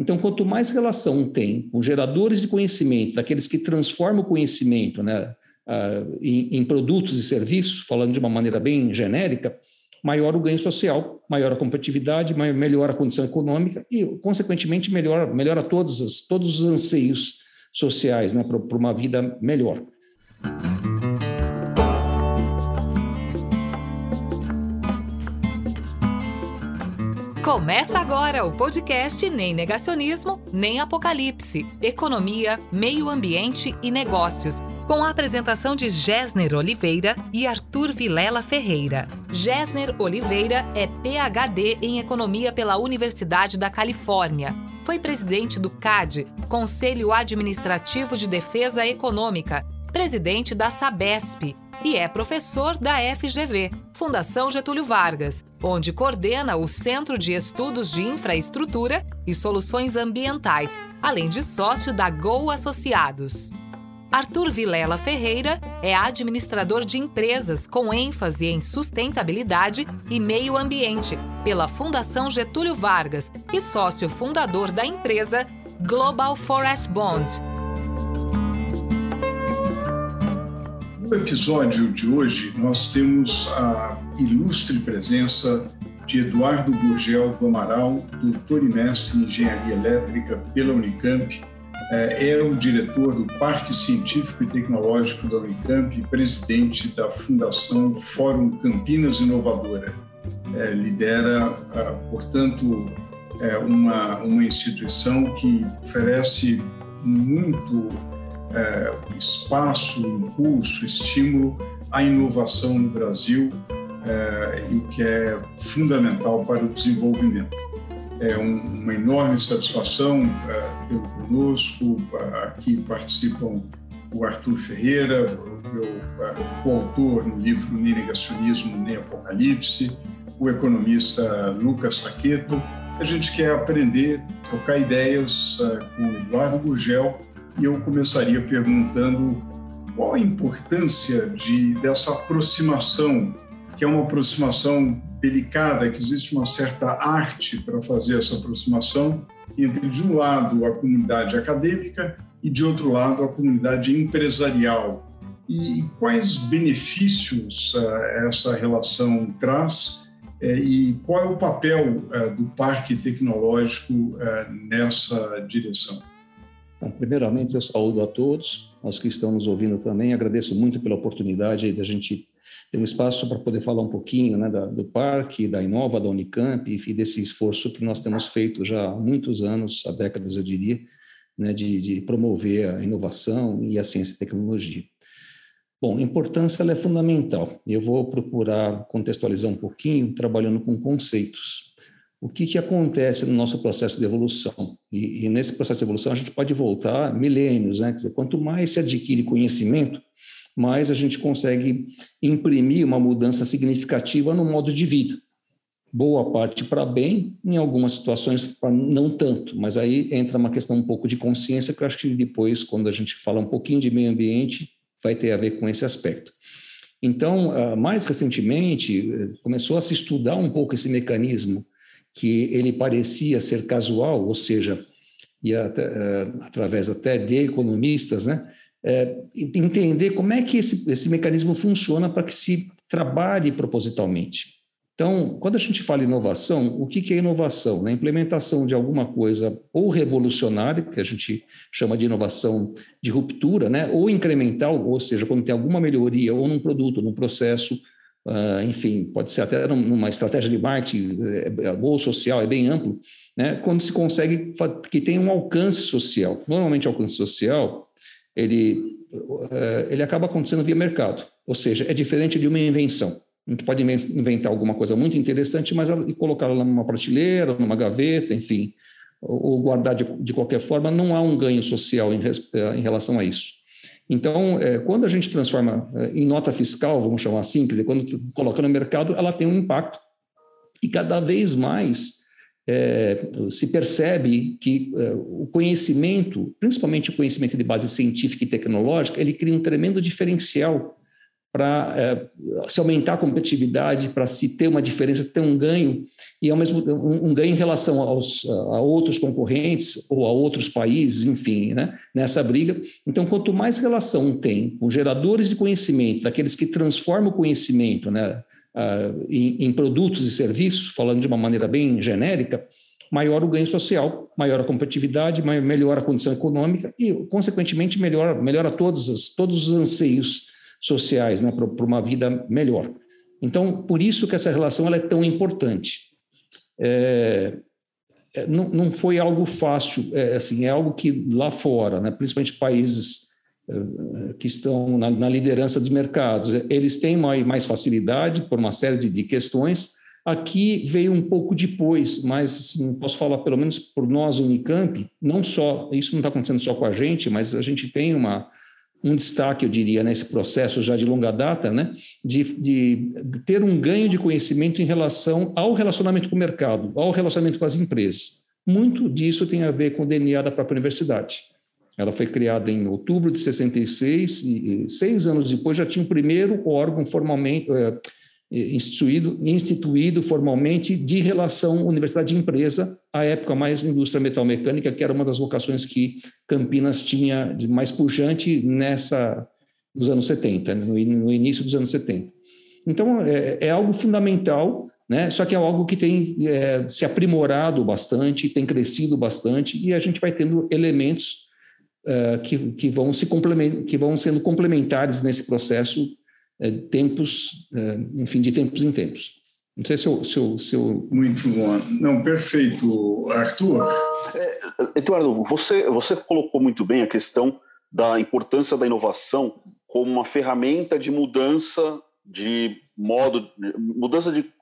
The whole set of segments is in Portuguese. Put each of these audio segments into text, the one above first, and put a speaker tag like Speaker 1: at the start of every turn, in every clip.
Speaker 1: Então, quanto mais relação tem com geradores de conhecimento, daqueles que transformam o conhecimento né, uh, em, em produtos e serviços, falando de uma maneira bem genérica, maior o ganho social, maior a competitividade, maior, melhor a condição econômica e, consequentemente, melhor, melhora todos, as, todos os anseios sociais né, para uma vida melhor.
Speaker 2: Começa agora o podcast Nem Negacionismo, Nem Apocalipse. Economia, Meio Ambiente e Negócios. Com a apresentação de Gessner Oliveira e Arthur Vilela Ferreira. Gessner Oliveira é PhD em Economia pela Universidade da Califórnia. Foi presidente do CAD, Conselho Administrativo de Defesa Econômica, presidente da Sabesp e é professor da FGV, Fundação Getúlio Vargas, onde coordena o Centro de Estudos de Infraestrutura e Soluções Ambientais, além de sócio da Go Associados. Arthur Vilela Ferreira é administrador de empresas com ênfase em sustentabilidade e meio ambiente pela Fundação Getúlio Vargas e sócio fundador da empresa Global Forest Bond
Speaker 3: No episódio de hoje, nós temos a ilustre presença de Eduardo Gurgel do Amaral, doutor e mestre em Engenharia Elétrica pela Unicamp, é, é o diretor do Parque Científico e Tecnológico da Unicamp e presidente da Fundação Fórum Campinas Inovadora. É, lidera, ah, portanto, é uma, uma instituição que oferece muito é, espaço, impulso, estímulo à inovação no Brasil é, e o que é fundamental para o desenvolvimento. É um, uma enorme satisfação é, conosco. Aqui participam o Arthur Ferreira, meu é, coautor no livro Nem Negacionismo, Nem Apocalipse, o economista Lucas Saqueto. A gente quer aprender, trocar ideias é, com o Eduardo Gurgel, eu começaria perguntando qual a importância de, dessa aproximação, que é uma aproximação delicada, que existe uma certa arte para fazer essa aproximação entre, de um lado, a comunidade acadêmica e, de outro lado, a comunidade empresarial. E quais benefícios uh, essa relação traz uh, e qual é o papel uh, do parque tecnológico nessa direção?
Speaker 1: Então, primeiramente, eu saúdo a todos, aos que estão nos ouvindo também. Agradeço muito pela oportunidade da gente ter um espaço para poder falar um pouquinho né, da, do parque, da Inova, da Unicamp, enfim, desse esforço que nós temos feito já há muitos anos, há décadas, eu diria, né, de, de promover a inovação e a ciência e tecnologia. Bom, a importância é fundamental. Eu vou procurar contextualizar um pouquinho, trabalhando com conceitos o que, que acontece no nosso processo de evolução. E, e, nesse processo de evolução a gente pode voltar milênios, né? Quer dizer, quanto mais se adquire conhecimento, mais a gente consegue imprimir uma mudança significativa no modo de vida. Boa parte para bem, em algumas situações para não tanto, mas aí entra uma questão um pouco de consciência que eu acho que depois, quando a gente fala um pouquinho de meio ambiente, vai ter a ver com esse aspecto. Então, ah, mais recentemente, eh, começou a se estudar um pouco esse mecanismo que ele parecia ser casual, ou seja, e uh, através até de economistas, né, é, entender como é que esse, esse mecanismo funciona para que se trabalhe propositalmente. Então, quando a gente fala inovação, o que, que é inovação? Na implementação de alguma coisa ou revolucionária, que a gente chama de inovação de ruptura, né? ou incremental, ou seja, quando tem alguma melhoria ou num produto, num processo, Uh, enfim, pode ser até numa estratégia de marketing é, é, social, é bem amplo, né? quando se consegue que tem um alcance social. Normalmente, alcance social, ele, uh, ele acaba acontecendo via mercado, ou seja, é diferente de uma invenção. A gente pode inventar alguma coisa muito interessante, mas e colocá-la numa prateleira, numa gaveta, enfim, ou, ou guardar de, de, qualquer forma, não há um ganho social em, em relação a isso. Então, é, quando a gente transforma é, em nota fiscal, vamos chamar assim, quer dizer, quando coloca no mercado, ela tem um impacto. E cada vez mais é, se percebe que é, o conhecimento, principalmente o conhecimento de base científica e tecnológica, ele cria um tremendo diferencial para é, se aumentar a competitividade, para se ter uma diferença, ter um ganho, e ao mesmo um, um ganho em relação aos, a outros concorrentes ou a outros países, enfim, né, nessa briga. Então, quanto mais relação tem com geradores de conhecimento, daqueles que transformam o conhecimento né, em, em produtos e serviços, falando de uma maneira bem genérica, maior o ganho social, maior a competitividade, maior, melhor a condição econômica e, consequentemente, melhor, melhora todos, todos os anseios sociais né, para uma vida melhor. Então, por isso que essa relação ela é tão importante. É, é, não, não foi algo fácil, é, assim, é algo que lá fora, né, principalmente países é, que estão na, na, liderança de mercados, eles têm mais, mais facilidade por uma série de, de, questões. Aqui veio um pouco depois, mas assim, posso falar pelo menos por nós, Unicamp, não só, isso não está acontecendo só com a gente, mas a gente tem uma, um destaque, eu diria, nesse processo já de longa data, né, de, de, ter um ganho de conhecimento em relação ao relacionamento com o mercado, ao relacionamento com as empresas. Muito disso tem a ver com o DNA da própria universidade. Ela foi criada em outubro de 66 e seis anos depois já tinha o primeiro órgão formalmente é, instituído, instituído formalmente de relação universidade-empresa, à época mais indústria metal-mecânica, que era uma das vocações que Campinas tinha de mais pujante nessa nos anos 70, no, no início dos anos 70. Então, é, é, algo fundamental, né? só que é algo que tem é, se aprimorado bastante, tem crescido bastante, e a gente vai tendo elementos é, que, que, vão se que vão sendo complementares nesse processo tempos, é, enfim, de tempos em tempos. Não sei se eu, se eu, se eu...
Speaker 3: Muito bom. Não, perfeito, Arthur.
Speaker 4: É, Eduardo, você, você colocou muito bem a questão da importância da inovação como uma ferramenta de mudança de modo, mudança de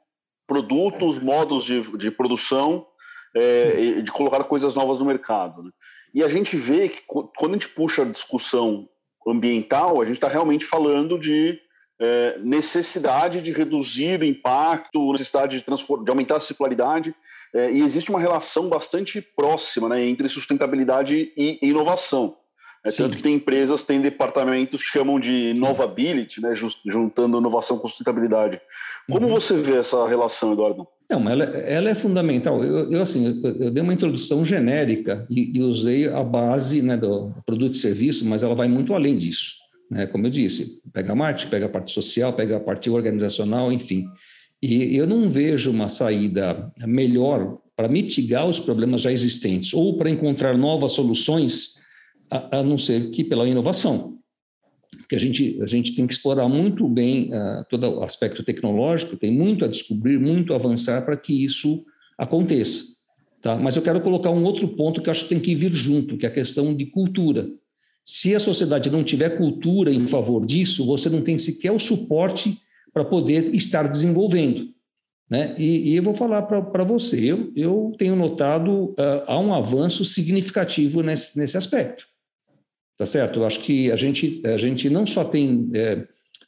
Speaker 4: produtos, modos de, de produção, é, de colocar coisas novas no mercado. Né? E a gente vê que quando a gente puxa a discussão ambiental, a gente está realmente falando de é, necessidade de reduzir o impacto, necessidade de, de aumentar a circularidade, é, e existe uma relação bastante próxima né, entre sustentabilidade e inovação. É, tanto que tem empresas, tem departamentos que chamam de Novability, né, juntando inovação com sustentabilidade. Como uhum. você vê essa relação, Eduardo?
Speaker 1: Não, ela, ela é fundamental. Eu, eu assim, eu, eu, dei uma introdução genérica e, e usei a base né, do produto e serviço, mas ela vai muito além disso. Né? Como eu disse, pega a marketing, pega a parte social, pega a parte organizacional, enfim. E eu não vejo uma saída melhor para mitigar os problemas já existentes ou para encontrar novas soluções, a, a não ser que pela inovação. Que a gente, a gente tem que explorar muito bem uh, todo o aspecto tecnológico, tem muito a descobrir, muito a avançar para que isso aconteça. Tá? Mas eu quero colocar um outro ponto que acho que tem que vir junto, que é a questão de cultura. Se a sociedade não tiver cultura em favor disso, você não tem sequer o suporte para poder estar desenvolvendo. Né? E, e eu vou falar para você, eu, eu tenho notado uh, há um avanço significativo nesse, nesse aspecto. Tá certo? Eu acho que a gente, a gente não só tem é,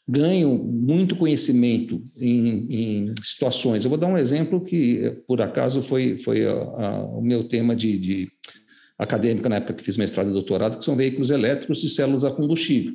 Speaker 1: ganho muito conhecimento em, em, situações. Eu vou dar um exemplo que, por acaso, foi, foi a, a, o meu tema de, de acadêmica na época que fiz mestrado e doutorado, que são veículos elétricos e células a combustível.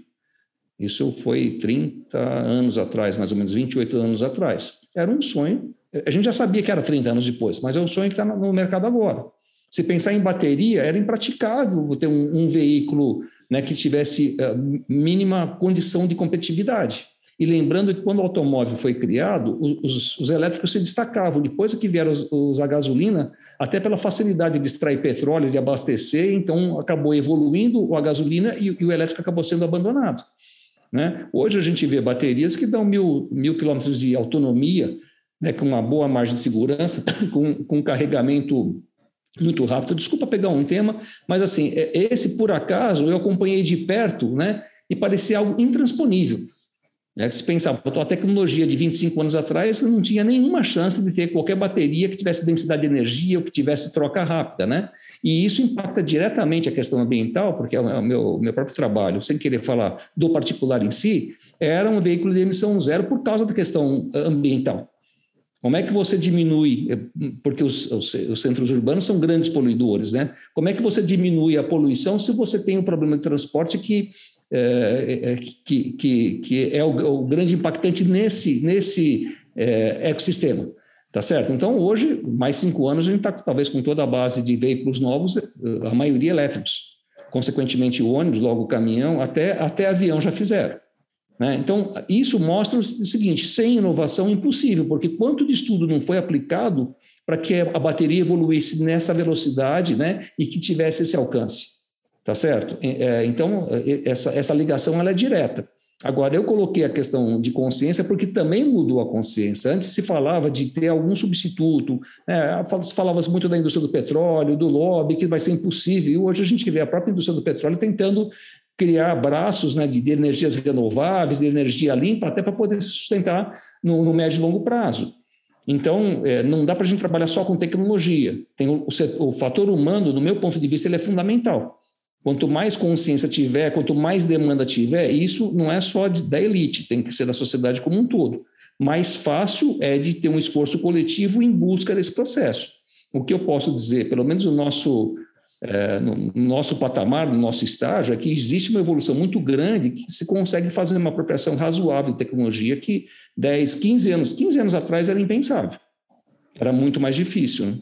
Speaker 1: Isso foi 30 anos atrás, mais ou menos 28 anos atrás. Era um sonho. A gente já sabia que era 30 anos depois, mas é um sonho que está no mercado agora. Se pensar em bateria, era impraticável ter um, um veículo né, que tivesse uh, mínima condição de competitividade. E lembrando que quando o automóvel foi criado, os, os elétricos se destacavam. Depois que vieram os, os, a gasolina, até pela facilidade de extrair petróleo, de abastecer, então acabou evoluindo a gasolina e, e o elétrico acabou sendo abandonado. Né? Hoje a gente vê baterias que dão mil, mil quilômetros de autonomia, né, com uma boa margem de segurança, com, com carregamento muito rápido. Desculpa pegar um tema, mas assim, é, esse por acaso eu acompanhei de perto, né? E parecia algo intransponível. Né? Se pensar, a tecnologia de 25 anos atrás não tinha nenhuma chance de ter qualquer bateria que tivesse densidade de energia ou que tivesse troca rápida, né? E isso impacta diretamente a questão ambiental, porque é o meu, meu próprio trabalho, sem querer falar do particular em si, era um veículo de emissão zero por causa da questão ambiental. Como é que você diminui, porque os, os, os, centros urbanos são grandes poluidores, né? Como é que você diminui a poluição se você tem um problema de transporte que é, é, que, que, que é o, o, grande impactante nesse, nesse é, ecossistema. Tá certo? Então, hoje, mais cinco anos, a gente está talvez com toda a base de veículos novos, a maioria elétricos. Consequentemente, ônibus, logo caminhão, até, até avião já fizeram. Né? Então, isso mostra o seguinte: sem inovação, impossível, porque quanto de estudo não foi aplicado para que a bateria evoluísse nessa velocidade né, e que tivesse esse alcance? Tá certo? É, então, essa, essa ligação ela é direta. Agora, eu coloquei a questão de consciência porque também mudou a consciência. Antes se falava de ter algum substituto, né? se falava muito da indústria do petróleo, do lobby, que vai ser impossível. E hoje a gente vê a própria indústria do petróleo tentando criar braços né, de, de energias renováveis, de energia limpa, até para poder se sustentar no, no, médio e longo prazo. Então, é, não dá para a gente trabalhar só com tecnologia. Tem o, o, o fator humano, no meu ponto de vista, ele é fundamental. Quanto mais consciência tiver, quanto mais demanda tiver, isso não é só de, da elite, tem que ser da sociedade como um todo. Mais fácil é de ter um esforço coletivo em busca desse processo. O que eu posso dizer, pelo menos o nosso, é, no nosso patamar, no nosso estágio, é que existe uma evolução muito grande que se consegue fazer uma apropriação razoável de tecnologia que 10, 15 anos, 15 anos atrás era impensável. Era muito mais difícil. Né?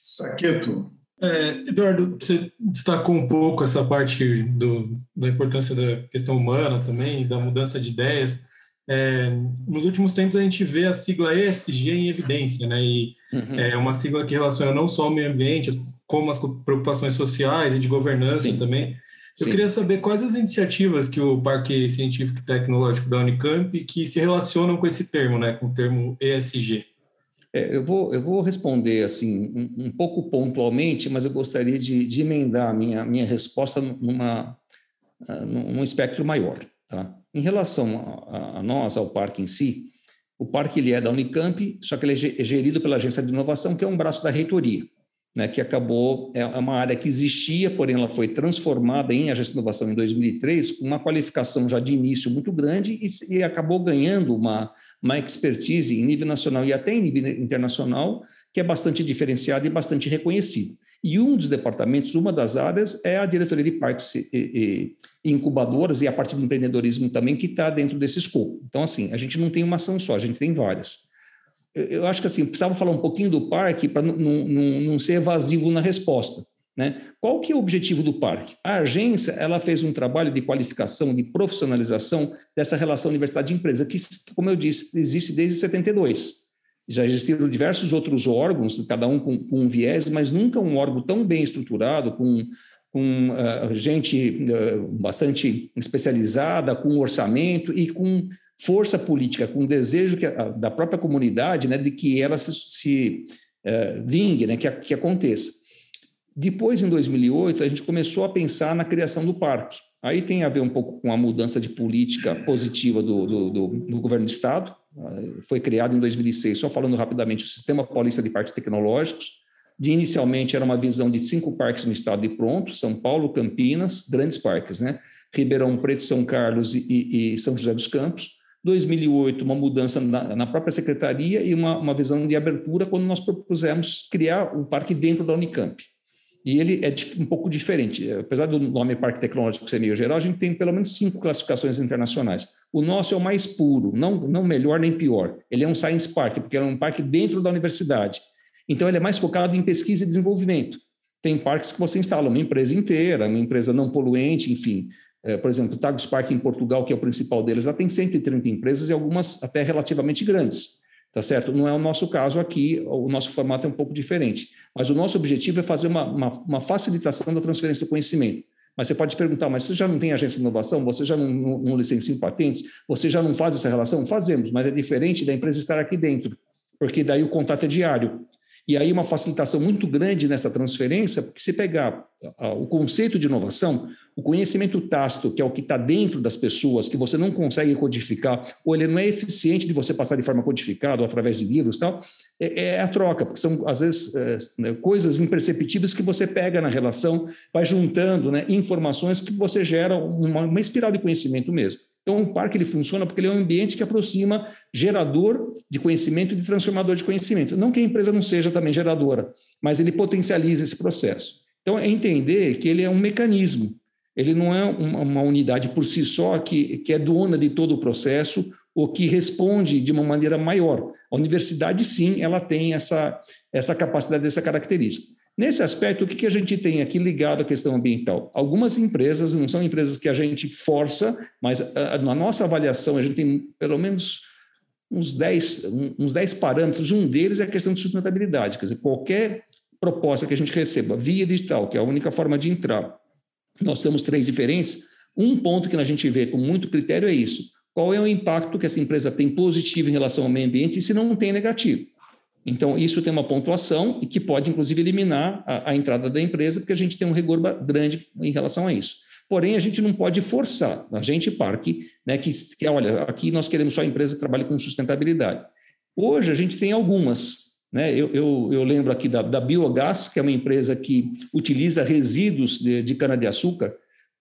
Speaker 3: Saqueto,
Speaker 5: é, Eduardo, você destacou um pouco essa parte do, da importância da questão humana também, da mudança de ideias. É, nos últimos tempos a gente vê a sigla ESG em evidência, né? E uhum. é uma sigla que relaciona não só o meio ambiente, como as preocupações sociais e de governança Sim. também. Eu Sim. queria saber quais as iniciativas que o Parque Científico e Tecnológico da Unicamp que se relacionam com esse termo, né? Com o termo ESG.
Speaker 1: É, eu, vou, eu vou responder assim um, um, pouco pontualmente, mas eu gostaria de, de emendar a minha, minha resposta numa, uh, num espectro maior. Tá? Em relação a, a, nós, ao parque em si, o parque ele é da Unicamp, só que ele é gerido pela Agência de Inovação, que é um braço da reitoria né, que acabou, é, é uma área que existia, porém ela foi transformada em agência de inovação em 2003, com uma qualificação já de início muito grande e, e, acabou ganhando uma, uma expertise em nível nacional e até em nível internacional, que é bastante diferenciada e bastante reconhecido. E um dos departamentos, uma das áreas, é a diretoria de parques e, e, e incubadoras e a parte do empreendedorismo também, que está dentro desse escopo. Então, assim, a gente não tem uma ação só, a gente tem várias eu acho que assim, precisava falar um pouquinho do parque para não, não, não ser evasivo na resposta. Né? Qual que é o objetivo do parque? A agência ela fez um trabalho de qualificação, de profissionalização dessa relação universidade-empresa, que, como eu disse, existe desde 72. Já existiram diversos outros órgãos, cada um com, com um viés, mas nunca um órgão tão bem estruturado, com, com uh, gente uh, bastante especializada, com orçamento e com força política, com desejo que, da própria comunidade né, de que ela se, se uh, vingue, né, que, que aconteça. Depois, em 2008, a gente começou a pensar na criação do parque. Aí tem a ver um pouco com a mudança de política positiva do, do, do, do governo do Estado. Uh, foi criado em 2006, só falando rapidamente, o Sistema Paulista de Parques Tecnológicos. De inicialmente era uma visão de cinco parques no estado e pronto, São Paulo, Campinas, grandes parques, né? Ribeirão Preto, São Carlos e, e São José dos Campos. 2008, uma mudança na, na própria secretaria e uma, uma, visão de abertura quando nós propusemos criar o parque dentro da Unicamp. E ele é um pouco diferente. Apesar do nome Parque Tecnológico ser meio geral, a gente tem pelo menos cinco classificações internacionais. O nosso é o mais puro, não, não melhor nem pior. Ele é um Science Park, porque é um parque dentro da universidade. Então, ele é mais focado em pesquisa e desenvolvimento. Tem parques que você instala uma empresa inteira, uma empresa não poluente, enfim. É, por exemplo, o Tagus Park em Portugal, que é o principal deles, lá tem 130 empresas e algumas até relativamente grandes, tá certo? Não é o nosso caso aqui, o nosso formato é um pouco diferente. Mas o nosso objetivo é fazer uma, uma, uma facilitação da transferência do conhecimento. Mas você pode perguntar, mas você já não tem agência de inovação? Você já não, não, não licencia patentes? Você já não faz essa relação? Fazemos, mas é diferente da empresa estar aqui dentro, porque daí o contato é diário. E aí uma facilitação muito grande nessa transferência, porque se pegar o conceito de inovação, o conhecimento tácito, que é o que está dentro das pessoas, que você não consegue codificar, ou ele não é eficiente de você passar de forma codificada ou através de livros tal, é, é a troca, porque são, às vezes, é, né, coisas imperceptíveis que você pega na relação, vai juntando né, informações que você gera uma, uma espiral de conhecimento mesmo. Então, o parque ele funciona porque ele é um ambiente que aproxima gerador de conhecimento e transformador de conhecimento. Não que a empresa não seja também geradora, mas ele potencializa esse processo. Então, é entender que ele é um mecanismo Ele não é uma, uma unidade por si só que, que é dona de todo o processo ou que responde de uma maneira maior. A universidade, sim, ela tem essa, essa capacidade, essa característica. Nesse aspecto, o que, que a gente tem aqui ligado à questão ambiental? Algumas empresas, não são empresas que a gente força, mas na nossa avaliação, a gente tem pelo menos uns 10, uns 10 parâmetros. Um deles é a questão de sustentabilidade. Quer dizer, qualquer proposta que a gente receba via digital, que é a única forma de entrar, nós temos três diferentes. Um ponto que a gente vê com muito critério é isso. Qual é o impacto que essa empresa tem positivo em relação ao meio ambiente e se não tem negativo? Então, isso tem uma pontuação e que pode, inclusive, eliminar a, a, entrada da empresa, porque a gente tem um rigor grande em relação a isso. Porém, a gente não pode forçar, a gente, parque, né, que, que, olha, aqui nós queremos só empresa que trabalhe com sustentabilidade. Hoje, a gente tem algumas. Né? Eu, eu, eu lembro aqui da, da Biogás, que é uma empresa que utiliza resíduos de, de cana-de-açúcar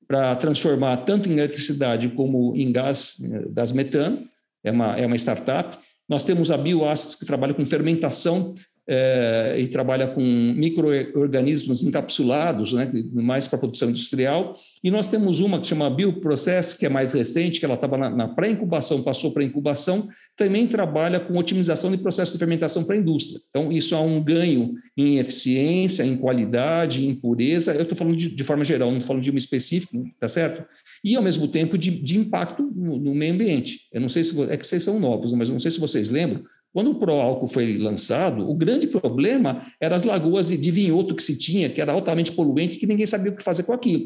Speaker 1: para transformar tanto em eletricidade como em gás, eh, gás metano. É uma, é uma startup. Nós temos a Bioacids, que trabalha com fermentação é, e trabalha com micro-organismos encapsulados, né, mais para produção industrial. E nós temos uma que chama Bioprocess, que é mais recente, que ela estava na, na pré-incubação, passou para incubação, também trabalha com otimização de processo de fermentação para a indústria. Então, isso há um ganho em eficiência, em qualidade, em pureza. Eu estou falando de, de, forma geral, não estou falando de uma específica, tá certo? E, ao mesmo tempo, de, de impacto no, no, meio ambiente. Eu não sei se... É que vocês são novos, mas não sei se vocês lembram, quando o Proálcool foi lançado, o grande problema eram as lagoas de vinhoto que se tinha, que era altamente poluente, que ninguém sabia o que fazer com aquilo.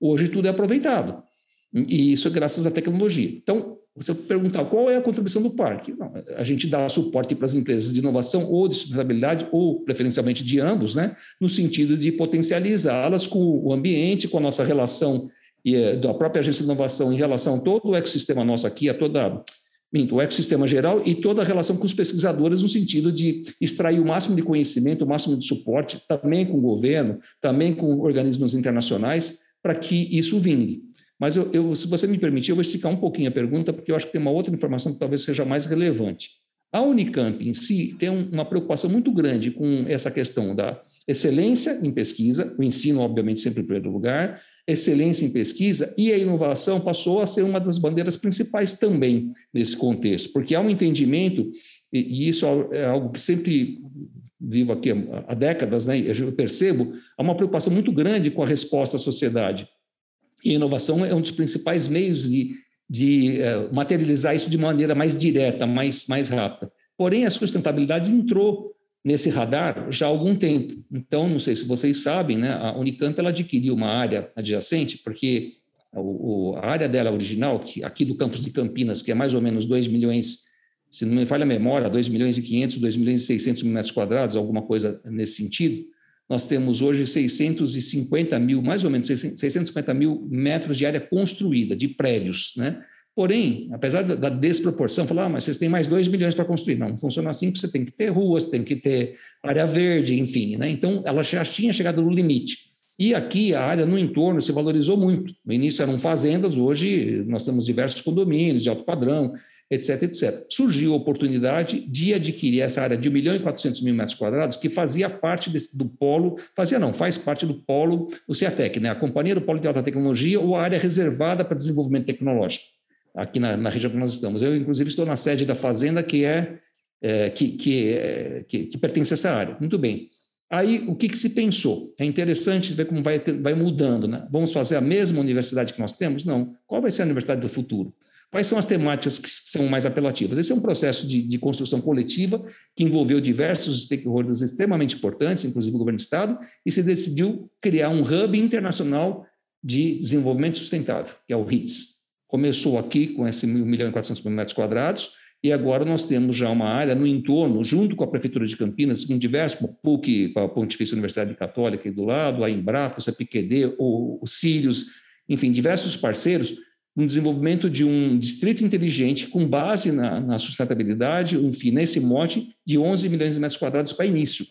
Speaker 1: Hoje tudo é aproveitado. E isso é graças à tecnologia. Então, você perguntar qual é a contribuição do parque? Não, a gente dá suporte para as empresas de inovação ou de sustentabilidade, ou preferencialmente de ambos, né? no sentido de potencializá-las com o ambiente, com a nossa relação e, eh, da própria agência de inovação em relação a todo o ecossistema nosso aqui, a toda minto, o ecossistema geral e toda a relação com os pesquisadores no sentido de extrair o máximo de conhecimento, o máximo de suporte, também com o governo, também com organismos internacionais, para que isso vingue. Mas eu, eu, se você me permitir, eu vou esticar um pouquinho a pergunta, porque eu acho que tem uma outra informação que talvez seja mais relevante. A Unicamp em si tem uma preocupação muito grande com essa questão da excelência em pesquisa, o ensino, obviamente, sempre em primeiro lugar, excelência em pesquisa e a inovação passou a ser uma das bandeiras principais também nesse contexto, porque há um entendimento, e, isso é algo que sempre vivo aqui há décadas, né, eu percebo, há uma preocupação muito grande com a resposta à sociedade. E a inovação é um dos principais meios de, de uh, materializar isso de maneira mais direta, mais, mais rápida. Porém, a sustentabilidade entrou nesse radar já há algum tempo. Então, não sei se vocês sabem, né, a Unicamp ela adquiriu uma área adjacente, porque o, o, a área dela original, que, aqui do campus de Campinas, que é mais ou menos 2 milhões, se não me falha a memória, 2 milhões e 500, 2 milhões e 600 mil metros quadrados, alguma coisa nesse sentido, nós temos hoje 650 mil, mais ou menos 650 mil metros de área construída, de prédios, né? Porém, apesar da desproporção, falar, ah, mas vocês têm mais 2 milhões para construir. Não, não funciona assim, porque você tem que ter ruas, tem que ter área verde, enfim. Né? Então, ela já tinha chegado no limite. E aqui a área no entorno se valorizou muito. No início eram fazendas, hoje nós temos diversos condomínios de alto padrão, etc, etc. Surgiu a oportunidade de adquirir essa área de 1 milhão e 400 mil metros quadrados, que fazia parte desse, do polo, fazia não, faz parte do polo, o CEATEC, né? a Companhia do Polo de Alta Tecnologia, ou a área reservada para desenvolvimento tecnológico aqui na, na, região que nós estamos. Eu, inclusive, estou na sede da fazenda que é, é que, que, é, que, que, pertence a essa área. Muito bem. Aí, o que, que se pensou? É interessante ver como vai, vai mudando. Né? Vamos fazer a mesma universidade que nós temos? Não. Qual vai ser a universidade do futuro? Quais são as temáticas que são mais apelativas? Esse é um processo de, de construção coletiva que envolveu diversos stakeholders extremamente importantes, inclusive o governo do Estado, e se decidiu criar um hub internacional de desenvolvimento sustentável, que é o RITS. Começou aqui com esse 1 milhão e 400 mil metros quadrados, e agora nós temos já uma área no entorno, junto com a Prefeitura de Campinas, com diversos, como PUC, a Pontifícia Universidade Católica aí do lado, a Embrapa, o CPQD, o, o enfim, diversos parceiros, no desenvolvimento de um distrito inteligente com base na, na sustentabilidade, enfim, nesse mote de 11 milhões de metros quadrados para início.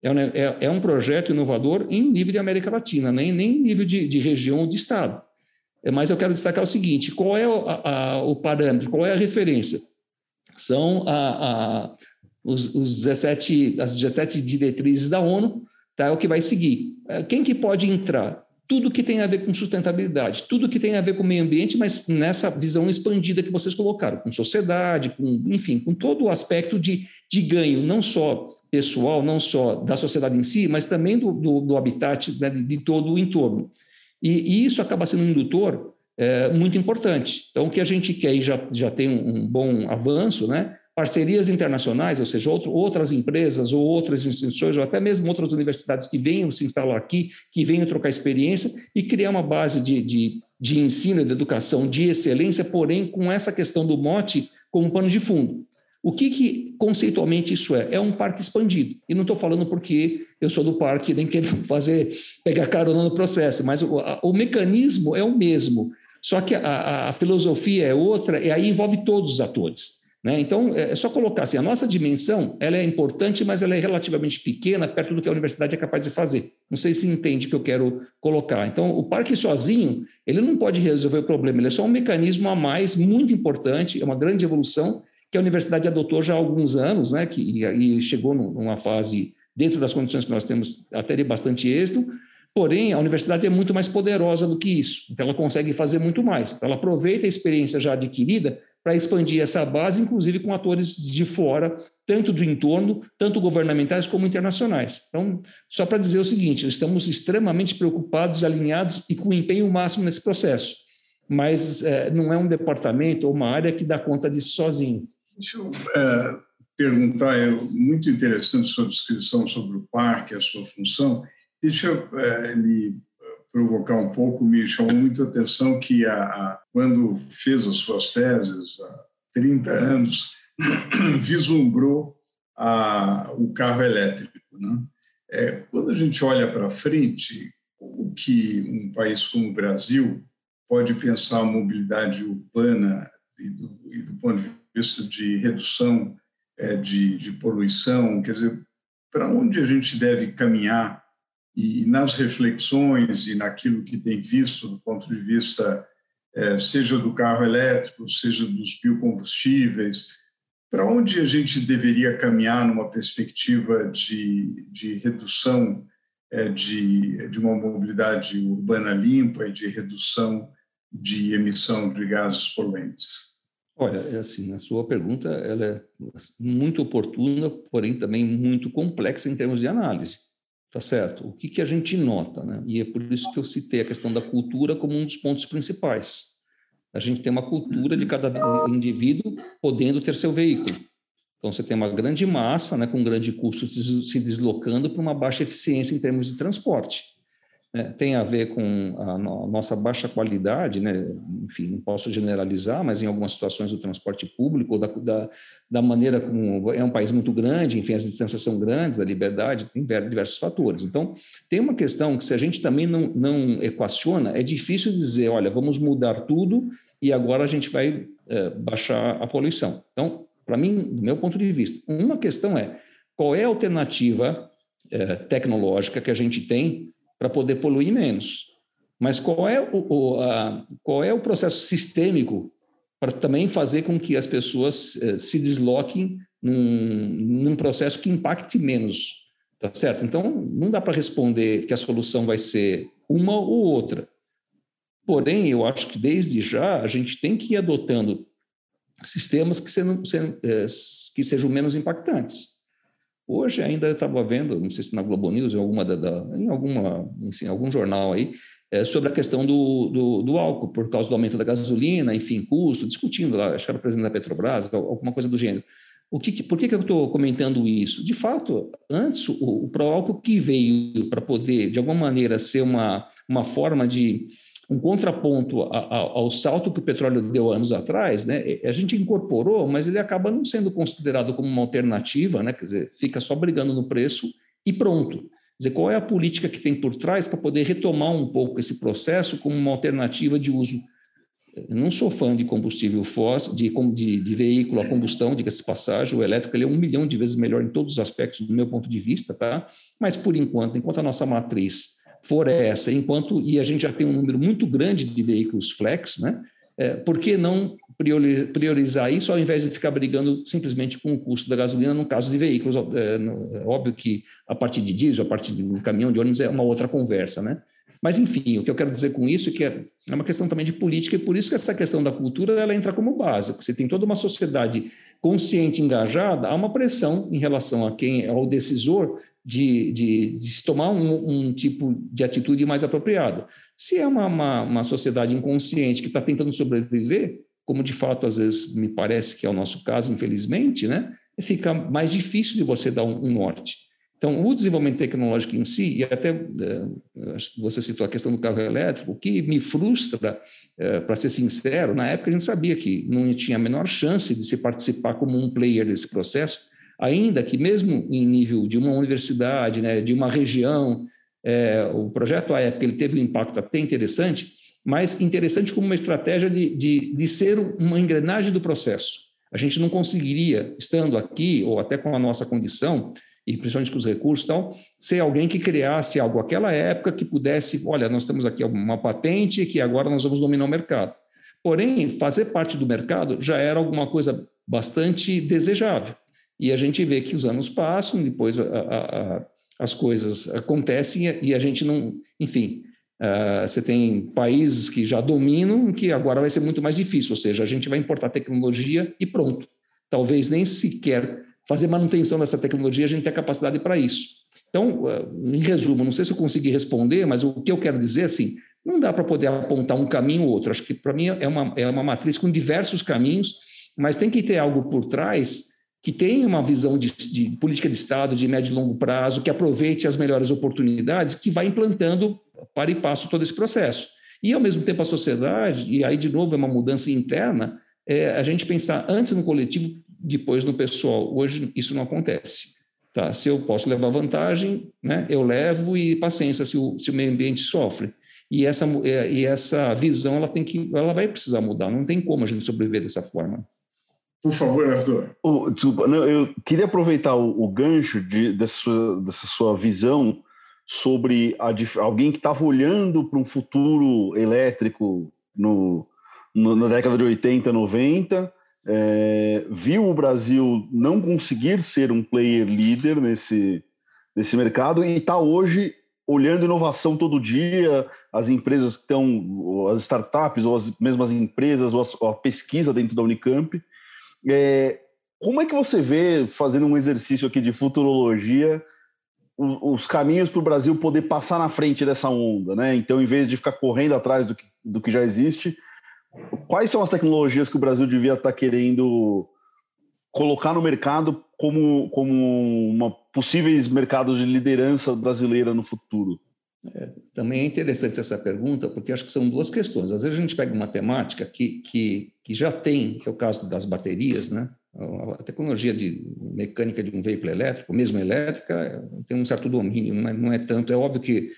Speaker 1: É um, é, é um projeto inovador em nível de América Latina, nem, nem nível de, de região ou de estado. Mas eu quero destacar o seguinte: qual é o, a, o parâmetro, qual é a referência? São a, a, os, os 17, as 17 diretrizes da ONU, tá? é o que vai seguir. É, quem que pode entrar? Tudo que tem a ver com sustentabilidade, tudo que tem a ver com meio ambiente, mas nessa visão expandida que vocês colocaram, com sociedade, com, enfim, com todo o aspecto de, de ganho, não só pessoal, não só da sociedade em si, mas também do, do, do habitat, né, de, de, todo o entorno. E, e, isso acaba sendo um indutor é, muito importante. Então, o que a gente quer e já, já tem um, um bom avanço, né? Parcerias internacionais, ou seja, outro, outras empresas ou outras instituições, ou até mesmo outras universidades que venham se instalar aqui, que venham trocar experiência e criar uma base de, de, de ensino e de educação de excelência, porém com essa questão do mote como pano de fundo. O que, que conceitualmente isso é? É um parque expandido. E não estou falando porque eu sou do parque, nem quero fazer, pegar carona no processo, mas o, a, o mecanismo é o mesmo. Só que a, a filosofia é outra, e aí envolve todos os atores. Né? Então, é, é só colocar assim, a nossa dimensão ela é importante, mas ela é relativamente pequena perto do que a universidade é capaz de fazer. Não sei se entende o que eu quero colocar. Então, o parque sozinho, ele não pode resolver o problema, ele é só um mecanismo a mais muito importante, é uma grande evolução que a universidade adotou já há alguns anos, né? que, e, chegou numa fase, dentro das condições que nós temos, até de bastante êxito, Porém, a universidade é muito mais poderosa do que isso, então ela consegue fazer muito mais. Então, ela aproveita a experiência já adquirida para expandir essa base, inclusive com atores de fora, tanto do entorno, tanto governamentais como internacionais. Então, só para dizer o seguinte, estamos extremamente preocupados, alinhados e com empenho máximo nesse processo, mas é, não é um departamento ou uma área que dá conta disso sozinho.
Speaker 3: Deixa eu é, perguntar, é muito interessante sua descrição sobre o parque, a sua função. Deixa eu é, lhe provocar um pouco, me chamou muito a atenção que, a, a, quando fez as suas teses, há 30 anos, vislumbrou a, o carro elétrico. Né? É, quando a gente olha para frente, o que um país como o Brasil pode pensar a mobilidade urbana e do, e do ponto de vista de redução é, de, de poluição, quer dizer, para onde a gente deve caminhar e nas reflexões e naquilo que tem visto do ponto de vista é, seja do carro elétrico, seja dos biocombustíveis, para onde a gente deveria caminhar numa perspectiva de, de redução é, de, de uma mobilidade urbana limpa e de redução de emissão de gases poluentes?
Speaker 1: Olha, é assim, a sua pergunta ela é muito oportuna, porém também muito complexa em termos de análise. Tá certo? O que, que a gente nota, né? E é por isso que eu citei a questão da cultura como um dos pontos principais. A gente tem uma cultura de cada indivíduo podendo ter seu veículo. Então, você tem uma grande massa, né, com grande custo, se deslocando para uma baixa eficiência em termos de transporte né, tem a ver com a, nossa baixa qualidade, né, enfim, não posso generalizar, mas em algumas situações do transporte público, da, da, da, maneira como é um país muito grande, enfim, as distâncias são grandes, a liberdade, tem diversos fatores. Então, tem uma questão que se a gente também não, não equaciona, é difícil dizer, olha, vamos mudar tudo e agora a gente vai é, baixar a poluição. Então, para mim, do meu ponto de vista, uma questão é qual é a alternativa é, tecnológica que a gente tem para poder poluir menos. Mas qual é o, o a, qual é o processo sistêmico para também fazer com que as pessoas eh, se desloquem num, num processo que impacte menos, tá certo? Então, não dá para responder que a solução vai ser uma ou outra. Porém, eu acho que desde já a gente tem que ir adotando sistemas que, eh, que sejam menos impactantes. Hoje ainda estava vendo, não sei se na Globo News, em alguma, da, em alguma, enfim, algum jornal aí, é, sobre a questão do, do, do, álcool, por causa do aumento da gasolina, enfim, custo, discutindo lá, acho que era o presidente da Petrobras, alguma coisa do gênero. O que, por que, que eu estou comentando isso? De fato, antes, o, o álcool que veio para poder, de alguma maneira, ser uma, uma forma de um contraponto ao salto que o petróleo deu anos atrás, né? A gente incorporou, mas ele acaba não sendo considerado como uma alternativa, né? Quer dizer, fica só brigando no preço e pronto. Quer dizer, qual é a política que tem por trás para poder retomar um pouco esse processo como uma alternativa de uso? Eu não sou fã de combustível fóssil, de, de, de veículo a combustão, diga-se passagem, o elétrico ele é um milhão de vezes melhor em todos os aspectos do meu ponto de vista, tá? Mas por enquanto, enquanto a nossa matriz for essa, enquanto e a gente já tem um número muito grande de veículos flex, né? É, por que não priorizar isso ao invés de ficar brigando simplesmente com o custo da gasolina no caso de veículos? É, é óbvio que a partir de diesel, a partir de caminhão, de ônibus é uma outra conversa, né? Mas, enfim, o que eu quero dizer com isso é que é uma questão também de política, e por isso que essa questão da cultura ela entra como base. Você tem toda uma sociedade consciente, engajada, há uma pressão em relação a quem é o decisor de, de, de se tomar um, um, tipo de atitude mais apropriada. Se é uma, uma, uma sociedade inconsciente que está tentando sobreviver, como de fato às vezes me parece que é o nosso caso, infelizmente, né, fica mais difícil de você dar um, um norte. Então, o desenvolvimento tecnológico em si, e até eh, você citou a questão do carro elétrico, o que me frustra, eh, para ser sincero, na época a gente sabia que não tinha a menor chance de se participar como um player desse processo, ainda que mesmo em nível de uma universidade, né, de uma região, é, o projeto época ele teve um impacto até interessante, mas interessante como uma estratégia de, de, de ser uma engrenagem do processo. A gente não conseguiria, estando aqui, ou até com a nossa condição, e principalmente com os recursos e tal, ser alguém que criasse algo naquela época que pudesse, olha, nós temos aqui uma patente que agora nós vamos dominar o mercado. Porém, fazer parte do mercado já era alguma coisa bastante desejável. E a gente vê que os anos passam, depois a, a, a, as coisas acontecem e a gente não. Enfim, uh, você tem países que já dominam, que agora vai ser muito mais difícil, ou seja, a gente vai importar tecnologia e pronto. Talvez nem sequer fazer manutenção dessa tecnologia a gente tenha capacidade para isso. Então, uh, em resumo, não sei se eu consegui responder, mas o que eu quero dizer é assim: não dá para poder apontar um caminho ou outro. Acho que para mim é uma, é uma matriz com diversos caminhos, mas tem que ter algo por trás que tenha uma visão de, de, política de Estado de médio e longo prazo, que aproveite as melhores oportunidades, que vai implantando para e passo todo esse processo. E, ao mesmo tempo, a sociedade, e aí, de novo, é uma mudança interna, é a gente pensar antes no coletivo, depois no pessoal. Hoje, isso não acontece. Tá? Se eu posso levar vantagem, né, eu levo e paciência se o, se o meio ambiente sofre. E essa, é, e essa visão ela tem que, ela vai precisar mudar. Não tem como a gente sobreviver dessa forma.
Speaker 3: Por favor, Arthur.
Speaker 4: Desculpa, não, eu queria aproveitar o, o gancho de, dessa, sua, dessa sua visão sobre a, alguém que estava olhando para um futuro elétrico no, no, na década de 80, 90, é, viu o Brasil não conseguir ser um player líder nesse, nesse mercado e está hoje olhando inovação todo dia, as empresas que estão, as startups, ou as mesmas empresas, ou, ou a pesquisa dentro da Unicamp, é, como é que você vê, fazendo um exercício aqui de futurologia, os, caminhos para o Brasil poder passar na frente dessa onda, né? Então, em vez de ficar correndo atrás do que, do que já existe, quais são as tecnologias que o Brasil devia estar tá querendo colocar no mercado como, como uma possíveis mercados de liderança brasileira no futuro?
Speaker 1: É, também é interessante essa pergunta, porque acho que são duas questões. Às vezes a gente pega uma temática que, que, que já tem, que é o caso das baterias, né? A tecnologia de mecânica de um veículo elétrico, mesmo elétrica, tem um certo domínio, não é, não é tanto. É óbvio que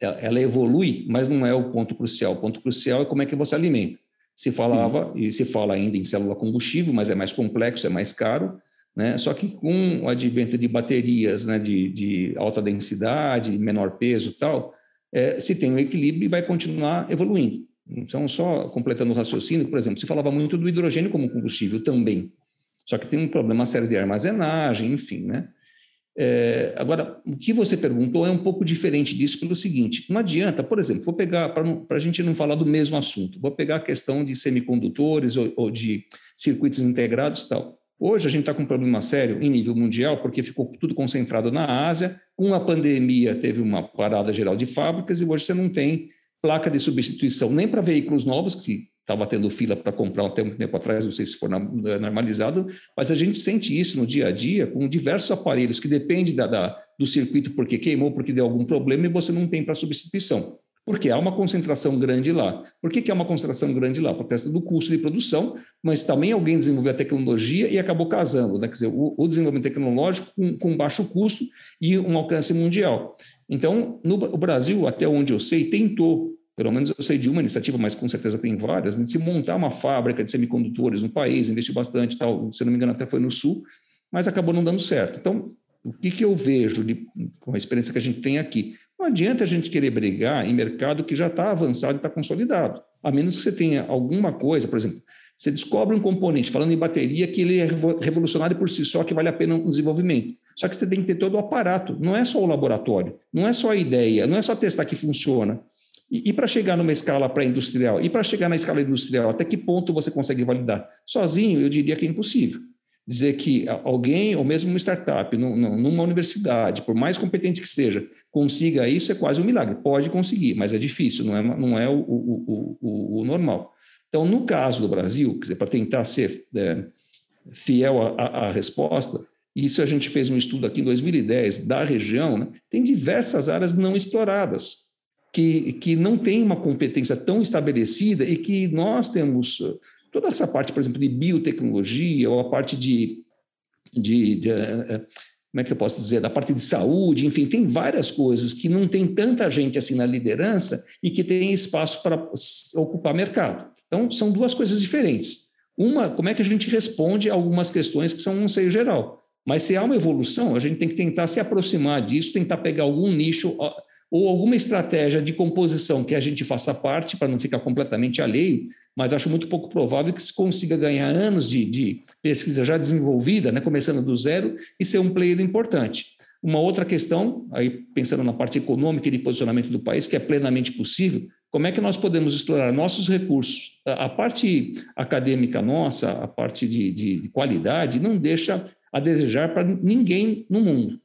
Speaker 1: ela evolui, mas não é o ponto crucial. O ponto crucial é como é que você alimenta. Se falava, e se fala ainda em célula combustível, mas é mais complexo, é mais caro, né? Só que com o advento de baterias né, de, de alta densidade, menor peso tal, é, se tem um equilíbrio e vai continuar evoluindo. Então, só completando o raciocínio, por exemplo, se falava muito do hidrogênio como combustível também, só que tem um problema sério de armazenagem, enfim, né? É, agora, o que você perguntou é um pouco diferente disso pelo seguinte: não adianta, por exemplo, vou pegar, para a gente não falar do mesmo assunto, vou pegar a questão de semicondutores ou, ou de circuitos integrados e tal. Hoje a gente está com um problema sério em nível mundial, porque ficou tudo concentrado na Ásia. Com a pandemia, teve uma parada geral de fábricas e hoje você não tem placa de substituição nem para veículos novos, que estava tendo fila para comprar até um tempo atrás, não sei se for eh, normalizado, mas a gente sente isso no dia a dia com diversos aparelhos que dependem da, da do circuito porque queimou, porque deu algum problema e você não tem para substituição. Porque há uma concentração grande lá. Por que, que há uma concentração grande lá? Por causa do custo de produção, mas também alguém desenvolveu a tecnologia e acabou casando, né? quer dizer, o, o desenvolvimento tecnológico com, com, baixo custo e um alcance mundial. Então, no, o Brasil, até onde eu sei, tentou, pelo menos eu sei de uma iniciativa, mas com certeza tem várias, né, de se montar uma fábrica de semicondutores no país, investiu bastante, tal, se não me engano, até foi no Sul, mas acabou não dando certo. Então, o que, que eu vejo de, com a experiência que a gente tem aqui? Não adianta a gente querer brigar em mercado que já está avançado e está consolidado. A menos que você tenha alguma coisa, por exemplo, você descobre um componente, falando em bateria, que ele é revolucionário por si só, que vale a pena um desenvolvimento. Só que você tem que ter todo o aparato, não é só o laboratório, não é só a ideia, não é só testar que funciona. E, e para chegar numa escala pré-industrial, e para chegar na escala industrial, até que ponto você consegue validar? Sozinho, eu diria que é impossível. Dizer que alguém, ou mesmo uma startup, numa universidade, por mais competente que seja, consiga isso é quase um milagre. Pode conseguir, mas é difícil, não é, não é o, o, o, o normal. Então, no caso do Brasil, para tentar ser é, fiel à, resposta, isso a gente fez um estudo aqui em 2010 da região, né? tem diversas áreas não exploradas que, que não tem uma competência tão estabelecida e que nós temos toda essa parte, por exemplo, de biotecnologia ou a parte de, de, de eh, como é que eu posso dizer, da parte de saúde, enfim, tem várias coisas que não tem tanta gente assim na liderança e que tem espaço para ocupar mercado. Então, são duas coisas diferentes. Uma, como é que a gente responde a algumas questões que são um seio geral. Mas se há uma evolução, a gente tem que tentar se aproximar disso, tentar pegar algum nicho ou alguma estratégia de composição que a gente faça parte para não ficar completamente alheio, mas acho muito pouco provável que se consiga ganhar anos de, de pesquisa já desenvolvida, né, começando do zero, e ser um player importante. Uma outra questão, aí pensando na parte econômica e de posicionamento do país, que é plenamente possível, como é que nós podemos explorar nossos recursos? A, parte acadêmica nossa, a parte de, de, de qualidade, não deixa a desejar para ninguém no mundo.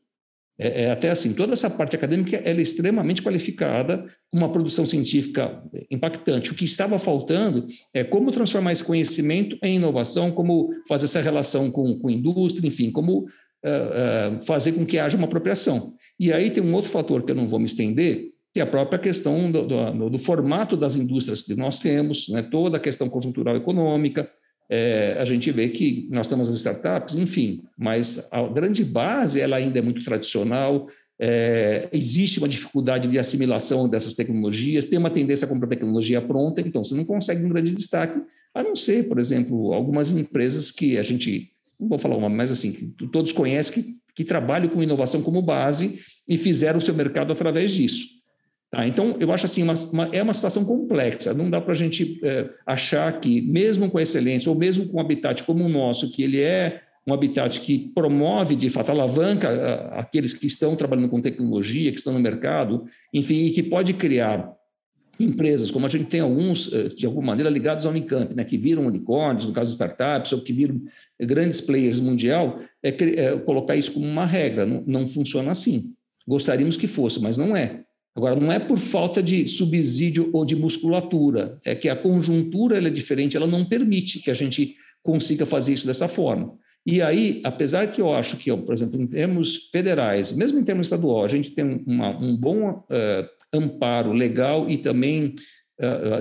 Speaker 1: É, é, até assim, toda essa parte acadêmica ela é extremamente qualificada, uma produção científica impactante. O que estava faltando é como transformar esse conhecimento em inovação, como fazer essa relação com, com a indústria, enfim, como uh, uh, fazer com que haja uma apropriação. E aí tem um outro fator que eu não vou me estender, que é a própria questão do, do, do formato das indústrias que nós temos, né? toda a questão conjuntural econômica, é, a gente vê que nós temos as startups, enfim, mas a grande base ela ainda é muito tradicional, é, existe uma dificuldade de assimilação dessas tecnologias, tem uma tendência a comprar tecnologia pronta, então você não consegue um grande destaque, a não ser, por exemplo, algumas empresas que a gente, não vou falar uma, mas assim, que todos conhecem, que, que trabalham com inovação como base e fizeram o seu mercado através disso. Tá? Então, eu acho assim, uma, uma, é uma situação complexa. Não dá para a gente é, achar que, mesmo com excelência, ou mesmo com um habitat como o nosso, que ele é um habitat que promove, de fato, alavanca a, aqueles que estão trabalhando com tecnologia, que estão no mercado, enfim, e que pode criar empresas, como a gente tem alguns, é, de alguma maneira, ligados ao Unicamp, né, que viram unicórnios, no caso startups, ou que viram grandes players mundial, é, é colocar isso como uma regra. Não, não funciona assim. Gostaríamos que fosse, mas não é. Agora, não é por falta de subsídio ou de musculatura, é que a conjuntura é diferente, ela não permite que a gente consiga fazer isso dessa forma. E aí, apesar que eu acho que, por exemplo, em termos federais, mesmo em termos estadual, a gente tem uma, um bom uh, amparo legal e também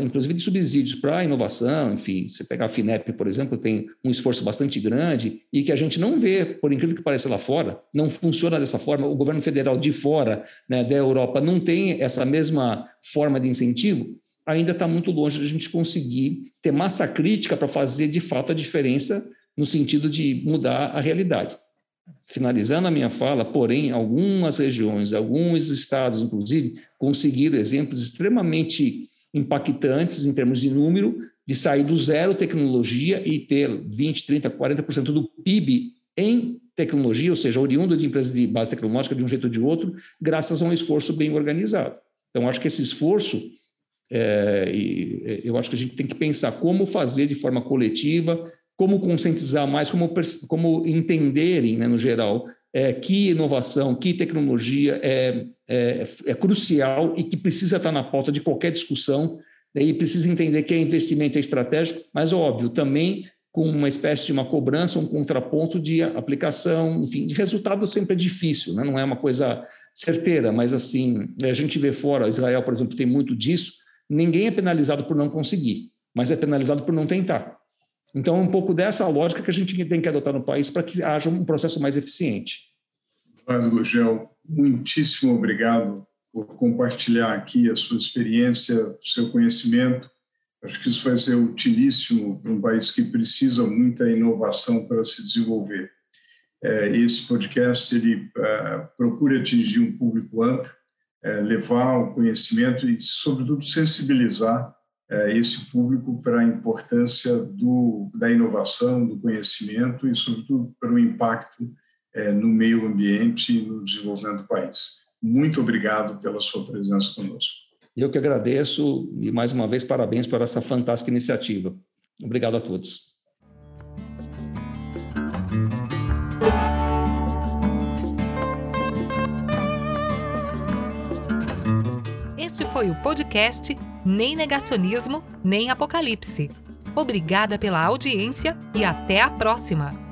Speaker 1: inclusive de subsídios para inovação, enfim, você pegar a FINEP, por exemplo, tem um esforço bastante grande e que a gente não vê, por incrível que pareça lá fora, não funciona dessa forma. O governo federal de fora né, da Europa não tem essa mesma forma de incentivo, ainda está muito longe de a gente conseguir ter massa crítica para fazer de fato a diferença no sentido de mudar a realidade. Finalizando a minha fala, porém, algumas regiões, alguns estados, inclusive, conseguiram exemplos extremamente impactantes em termos de número, de sair do zero tecnologia e ter 20, 30, 40% do PIB em tecnologia, ou seja, oriundo de empresas de base tecnológica de um jeito ou de outro, graças a um esforço bem organizado. Então, acho que esse esforço, é, eu acho que a gente tem que pensar como fazer de forma coletiva, como conscientizar mais, como, como entenderem, né, no geral, é, que inovação, que tecnologia é, é, é, crucial e que precisa estar na pauta de qualquer discussão, né, e precisa entender que é investimento é estratégico, mas, óbvio, também com uma espécie de uma cobrança, um contraponto de aplicação, enfim, de resultado sempre é difícil, né? não é uma coisa certeira, mas assim, a gente vê fora, Israel, por exemplo, tem muito disso, ninguém é penalizado por não conseguir, mas é penalizado por não tentar. Então, é um pouco dessa lógica que a gente tem que adotar no país para que haja um processo mais eficiente.
Speaker 3: Eduardo Gurgel, muitíssimo obrigado por compartilhar aqui a sua experiência, o seu conhecimento. Acho que isso vai ser utilíssimo para um país que precisa muita inovação para se desenvolver. É, esse podcast ele é, procura atingir um público amplo, é, levar o conhecimento e, sobretudo, sensibilizar esse público para a importância do, da inovação, do conhecimento e, sobretudo, para o impacto é, no meio ambiente e no desenvolvimento do país. Muito obrigado pela sua presença conosco.
Speaker 1: Eu que agradeço e, mais uma vez, parabéns por essa fantástica iniciativa. Obrigado a todos.
Speaker 2: Foi o podcast Nem Negacionismo, Nem Apocalipse. Obrigada pela audiência e até a próxima!